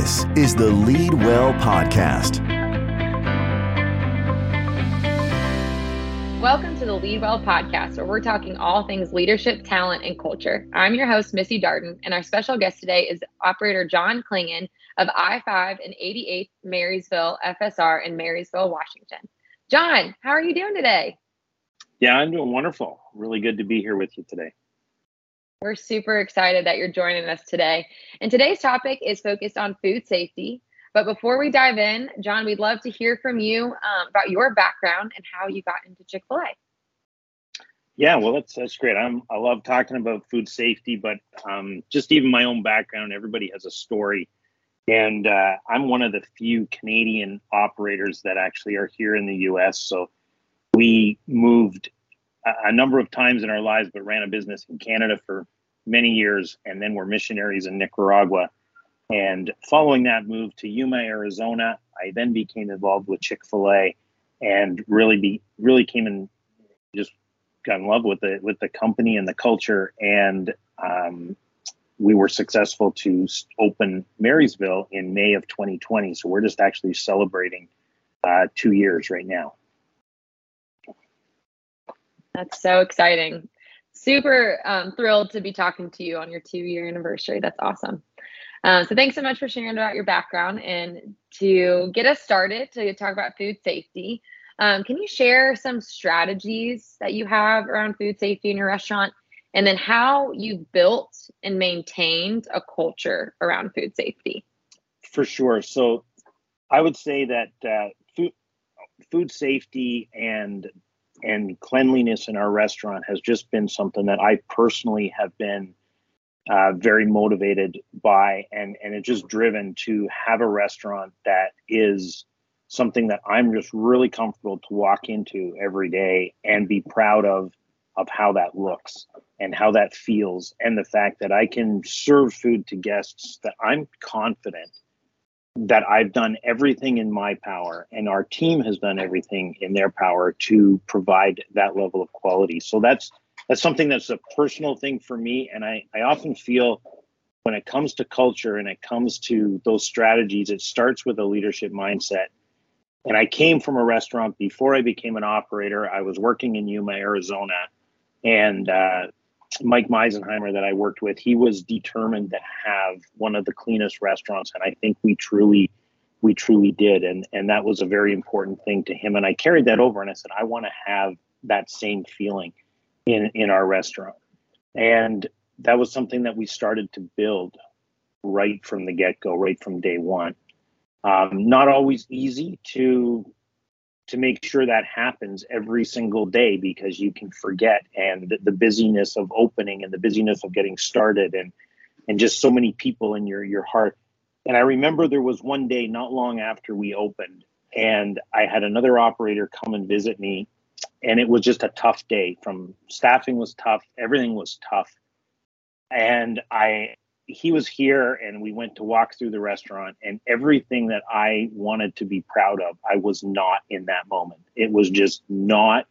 This is the Leadwell Podcast. Welcome to the Leadwell Podcast, where we're talking all things leadership, talent, and culture. I'm your host, Missy Darden, and our special guest today is operator John Clingen of I 5 and 88th Marysville FSR in Marysville, Washington. John, how are you doing today? Yeah, I'm doing wonderful. Really good to be here with you today. We're super excited that you're joining us today. And today's topic is focused on food safety. But before we dive in, John, we'd love to hear from you um, about your background and how you got into Chick fil A. Yeah, well, that's that's great. I'm I love talking about food safety, but um, just even my own background. Everybody has a story, and uh, I'm one of the few Canadian operators that actually are here in the U.S. So we moved a number of times in our lives, but ran a business in Canada for many years, and then were missionaries in Nicaragua. And following that move to Yuma, Arizona, I then became involved with Chick Fil A, and really be really came and just got in love with the with the company and the culture. And um, we were successful to open Marysville in May of 2020. So we're just actually celebrating uh, two years right now. That's so exciting. Super um, thrilled to be talking to you on your two year anniversary. That's awesome. Um, so thanks so much for sharing about your background and to get us started to talk about food safety. Um, can you share some strategies that you have around food safety in your restaurant and then how you built and maintained a culture around food safety? For sure. So I would say that uh, food, food safety and and cleanliness in our restaurant has just been something that I personally have been uh, very motivated by, and and it's just driven to have a restaurant that is something that I'm just really comfortable to walk into every day and be proud of of how that looks and how that feels and the fact that I can serve food to guests that I'm confident that I've done everything in my power and our team has done everything in their power to provide that level of quality. So that's that's something that's a personal thing for me and I I often feel when it comes to culture and it comes to those strategies it starts with a leadership mindset. And I came from a restaurant before I became an operator. I was working in Yuma, Arizona, and uh, Mike Meisenheimer that I worked with, he was determined to have one of the cleanest restaurants, and I think we truly, we truly did, and and that was a very important thing to him. And I carried that over, and I said, I want to have that same feeling in in our restaurant, and that was something that we started to build right from the get go, right from day one. Um, not always easy to to make sure that happens every single day because you can forget and the, the, busyness of opening and the busyness of getting started and and just so many people in your your heart. And i remember there was one day not long after we opened and i had another operator come and visit me and it was just a tough day. From staffing was tough everything was tough. And i he was here and we went to walk through the restaurant and everything that I wanted to be proud of, I was not in that moment. It was just not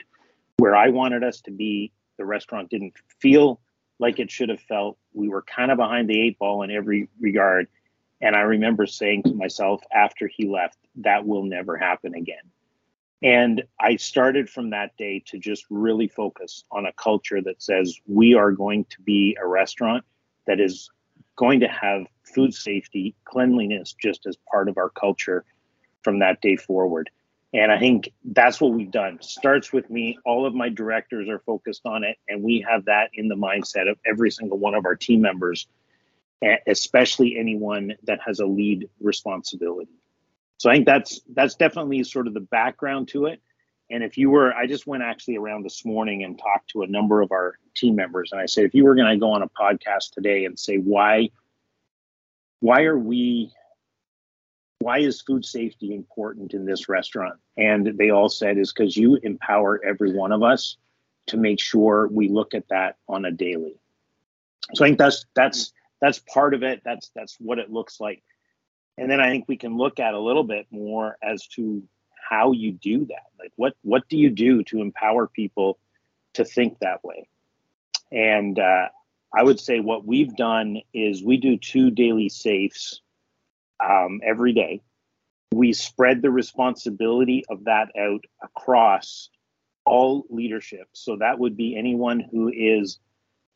where I wanted us to be. The restaurant didn't feel like it should have felt. We were kind of behind the eight ball in every regard. And I remember saying to myself after he left, that will never happen again. And I started from that day to just really focus on a culture that says we are going to be a restaurant that is going to have food safety, cleanliness just as part of our culture from that day forward. And I think that's what we've done. Starts with me. All of my directors are focused on it, and we have that in the mindset of every single one of our team members, eh, especially anyone that has a lead responsibility. So I think that's that's definitely sort of the background to it. And if you were, I just went actually around this morning and talked to a number of our team members, and I said, if you were going to go on a podcast today and say why, why are we, why is food safety important in this restaurant? And they all said is because you empower every one of us to make sure we look at that on a daily. So I think that's that's that's part of it. That's that's what it looks like. And then I think we can look at a little bit more as to how you do that. Like what what do you do to empower people to think that way? And uh, I would say what we've done is we do two daily safes um, every day. We spread the responsibility of that out across all leadership. So that would be anyone who is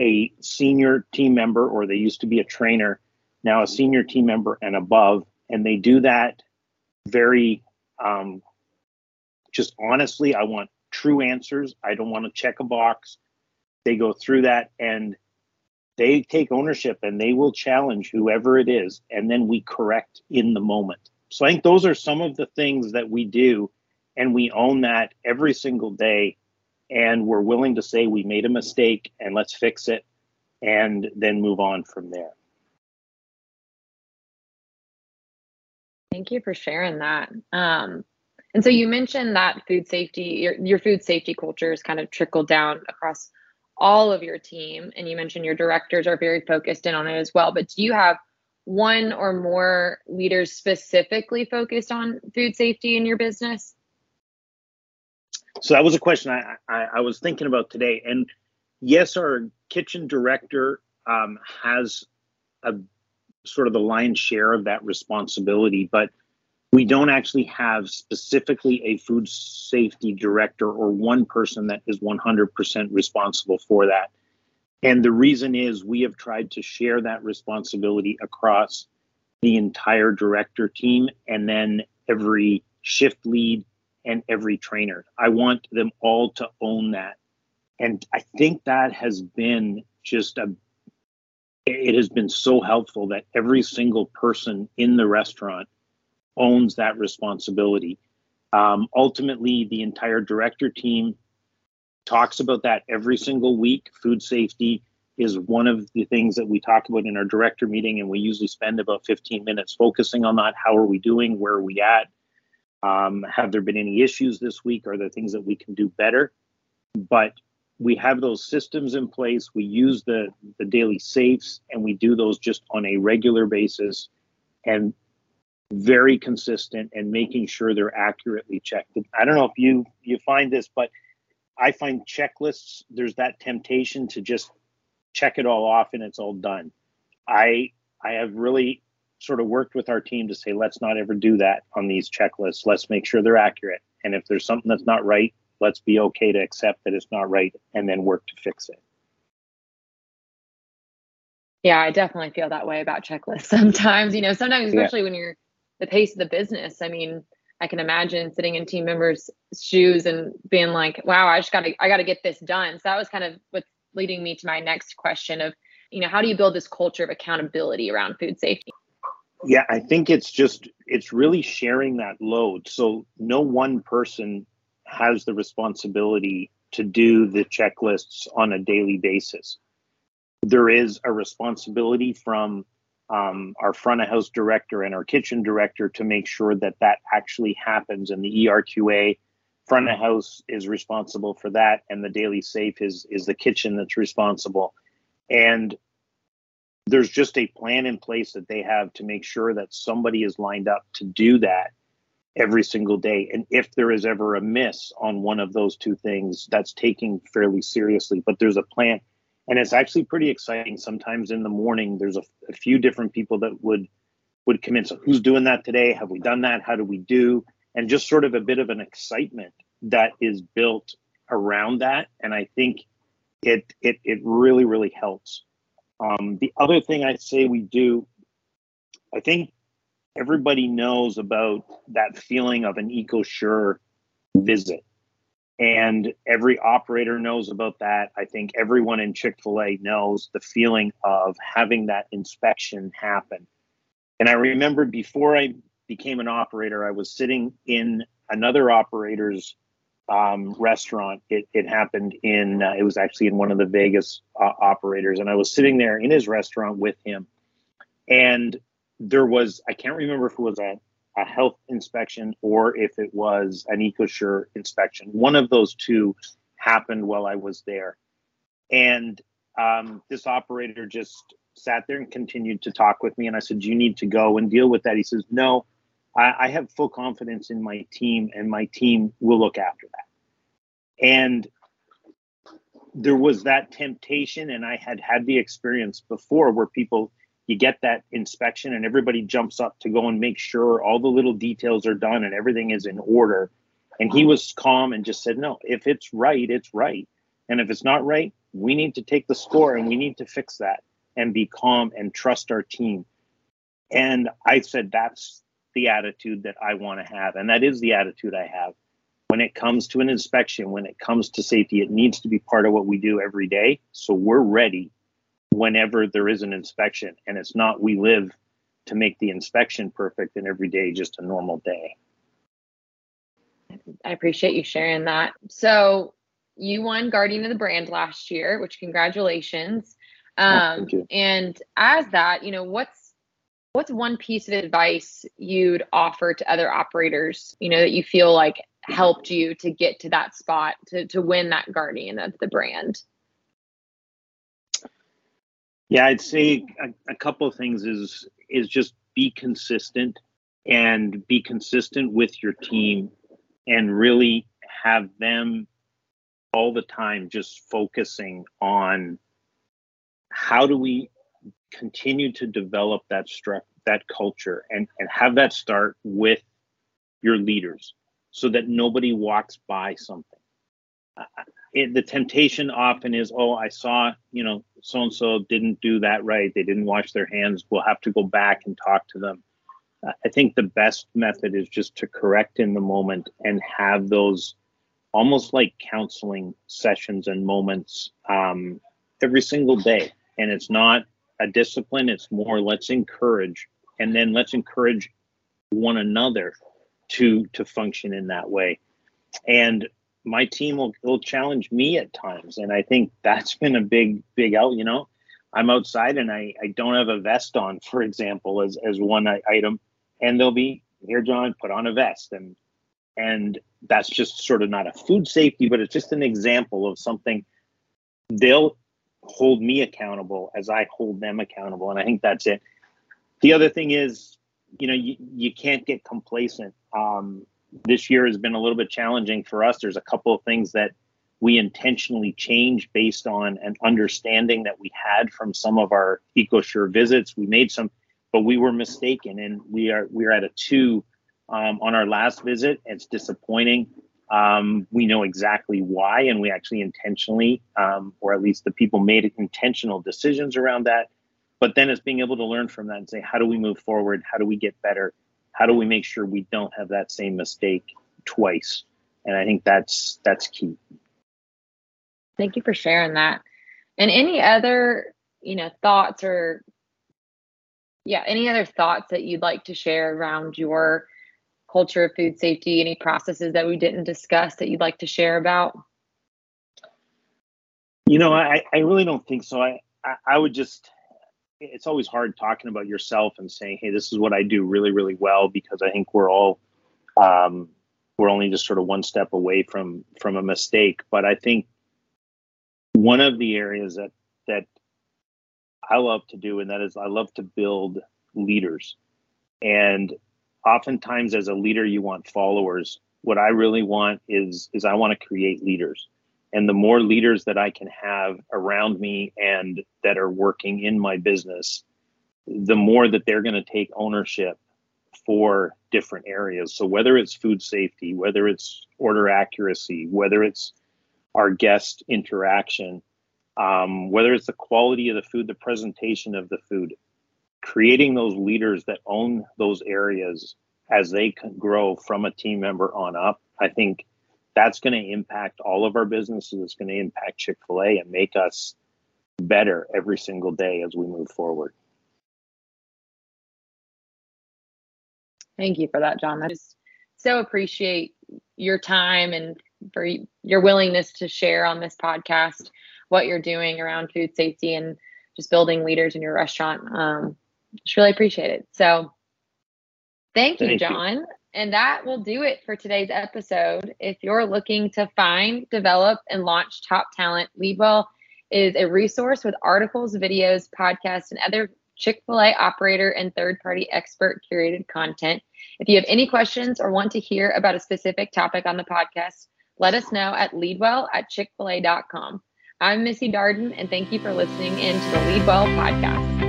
a senior team member or they used to be a trainer, now a senior team member and above. And they do that very um, just honestly. I want true answers. I don't want to check a box. They go through that and they take ownership and they will challenge whoever it is. And then we correct in the moment. So I think those are some of the things that we do. And we own that every single day. And we're willing to say we made a mistake and let's fix it and then move on from there. Thank you for sharing that. Um, and so you mentioned that food safety, your, your food safety culture is kind of trickled down across all of your team. And you mentioned your directors are very focused in on it as well. But do you have one or more leaders specifically focused on food safety in your business? So that was a question I, I, I was thinking about today. And yes, our kitchen director um, has a sort of the lion's share of that responsibility, but we don't actually have specifically a food safety director or one person that is 100% responsible for that. And the reason is we have tried to share that responsibility across the entire director team and then every shift lead and every trainer. I want them all to own that. And I think that has been just a it has been so helpful that every single person in the restaurant owns that responsibility. Um, ultimately, the entire director team talks about that every single week. Food safety is one of the things that we talk about in our director meeting, and we usually spend about 15 minutes focusing on that. How are we doing? Where are we at? Um, have there been any issues this week? Are there things that we can do better? But we have those systems in place. We use the the daily safes, and we do those just on a regular basis. And very consistent and making sure they're accurately checked. I don't know if you you find this, but I find checklists there's that temptation to just check it all off and it's all done. I I have really sort of worked with our team to say let's not ever do that on these checklists. Let's make sure they're accurate. And if there's something that's not right, let's be okay to accept that it's not right and then work to fix it. Yeah, I definitely feel that way about checklists sometimes. You know, sometimes especially yeah. when you're the pace of the business. I mean, I can imagine sitting in team members' shoes and being like, "Wow, I just got to, I got to get this done." So that was kind of what's leading me to my next question of, you know, how do you build this culture of accountability around food safety? Yeah, I think it's just it's really sharing that load. So no one person has the responsibility to do the checklists on a daily basis. There is a responsibility from um, our front of house director and our kitchen director to make sure that that actually happens. And the ERQA front of house is responsible for that, and the daily safe is is the kitchen that's responsible. And there's just a plan in place that they have to make sure that somebody is lined up to do that every single day. And if there is ever a miss on one of those two things, that's taken fairly seriously. But there's a plan and it's actually pretty exciting. Sometimes in the morning, there's a, a few different people that would would come in. So who's doing that today? Have we done that? How do we do? And just sort of a bit of an excitement that is built around that. And I think it it it really really helps. Um, the other thing I say we do, I think everybody knows about that feeling of an EcoSure visit and every operator knows about that. I think everyone in Chick fil A knows the feeling of having that inspection happen. And I remember before I became an operator, I was sitting in another operator's um, restaurant. It, it happened in, uh, it was actually in one of the Vegas uh, operators. And I was sitting there in his restaurant with him. And there was, I can't remember if it was a a health inspection or if it was an EcoSure inspection. One of those two happened while I was there. And um, this operator just sat there and continued to talk with me. And I said, You need to go and deal with that. He says, No, I, I have full confidence in my team, and my team will look after that. And there was that temptation, and I had had the experience before where people you get that inspection and everybody jumps up to go and make sure all the little details are done and everything is in order. And he was calm and just said no if it's right it's right. And if it's not right we need to take the score and we need to fix that and be calm and trust our team. And i said that's the attitude that i want to have. And that is the attitude i have. When it comes to an inspection when it comes to safety it needs to be part of what we do every day. So we're ready whenever there is an inspection. And it's not we live to make the inspection perfect and every day just a normal day. I appreciate you sharing that. So you won Guardian of the Brand last year, which congratulations. Oh, Um, you. and as that, you know, what's what's one piece of advice you'd offer to other operators, you know, that you feel like helped you to get to that spot to to win that Guardian of the brand? Yeah, I'd say a, a couple of things is is just be consistent and be consistent with your team and really have them all the time just focusing on how do we continue to develop that stru- that culture and and have that start with your leaders so that nobody walks by something it, the temptation often is oh i saw you know so and so didn't do that right. They didn't wash their hands. We'll have to go back and talk to them. I think the best method is just to correct in the moment and have those almost like counseling sessions and moments um, every single day. And it's not a discipline. It's more let's encourage and then let's encourage one another to to function in that way. And my team will, will challenge me at times. And i think that's been a big big out you know i'm outside and i i don't have a vest on for example as as one item. And they'll be here john put on a vest. And and that's just sort of not a food safety but it's just an example of something they'll hold me accountable as i hold them accountable. And i think that's it. The other thing is you know you, you can't get complacent. Um, this year has been a little bit challenging for us. There's a couple of things that we intentionally changed based on an understanding that we had from some of our EcoSure visits. We made some, but we were mistaken, and we are we are at a two um, on our last visit. It's disappointing. Um, we know exactly why, and we actually intentionally, um, or at least the people made intentional decisions around that. But then it's being able to learn from that and say, how do we move forward? How do we get better? How do we make sure we don't have that same mistake twice and i think that's that's key Thank you for sharing that. And any other, you know, thoughts or yeah, any other thoughts that you'd like to share around your culture of food safety, any processes that we didn't discuss that you'd like to share about? you know i i really don't think so i i, I would just it's always hard talking about yourself and saying hey this is what i do really really well because i think we're all um we're only just sort of one step away from from a mistake. But i think one of the areas that that i love to do and that is i love to build leaders. And oftentimes as a leader you want followers. What i really want is is i want to create leaders and the more leaders that i can have around me and that are working in my business the more that they're going to take ownership for different areas. So whether it's food safety whether it's order accuracy whether it's our guest interaction um, whether it's the quality of the food the presentation of the food creating those leaders that own those areas as they can grow from a team member on up i think that's going to impact all of our businesses it's going to impact chick-fil-a and make us better every single day as we move forward Thank you for that, John. I just so appreciate your time and for your willingness to share on this podcast what you're doing around food safety and just building leaders in your restaurant. Um, just really appreciate it. So thank you, Thank you. And that will do it for today's episode. If you're looking to find, develop, and launch top talent, Leadwell is a resource with articles, videos, podcasts, and other Chick fil A operator and third party expert curated content. If you have any questions or want to hear about a specific topic on the podcast, let us know at leadwell at chickfil-a.com. I'm Missy Darden, and thank you for listening in to the Leadwell podcast.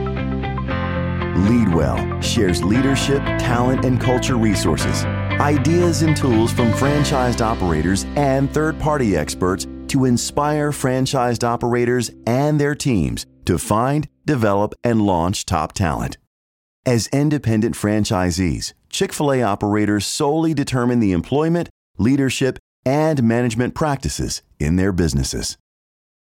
Leadwell shares leadership, talent, and culture resources, ideas, and tools from franchised operators and third party experts to inspire franchised operators and their teams to find, develop, and launch top talent. As independent franchisees, Chick fil A operators solely determine the employment, leadership, and management practices in their businesses.